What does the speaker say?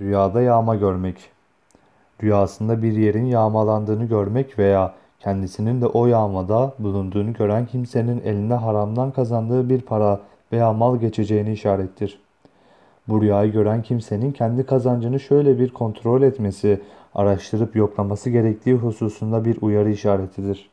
Rüyada yağma görmek. Rüyasında bir yerin yağmalandığını görmek veya kendisinin de o yağmada bulunduğunu gören kimsenin eline haramdan kazandığı bir para veya mal geçeceğini işarettir. Bu rüyayı gören kimsenin kendi kazancını şöyle bir kontrol etmesi, araştırıp yoklaması gerektiği hususunda bir uyarı işaretidir.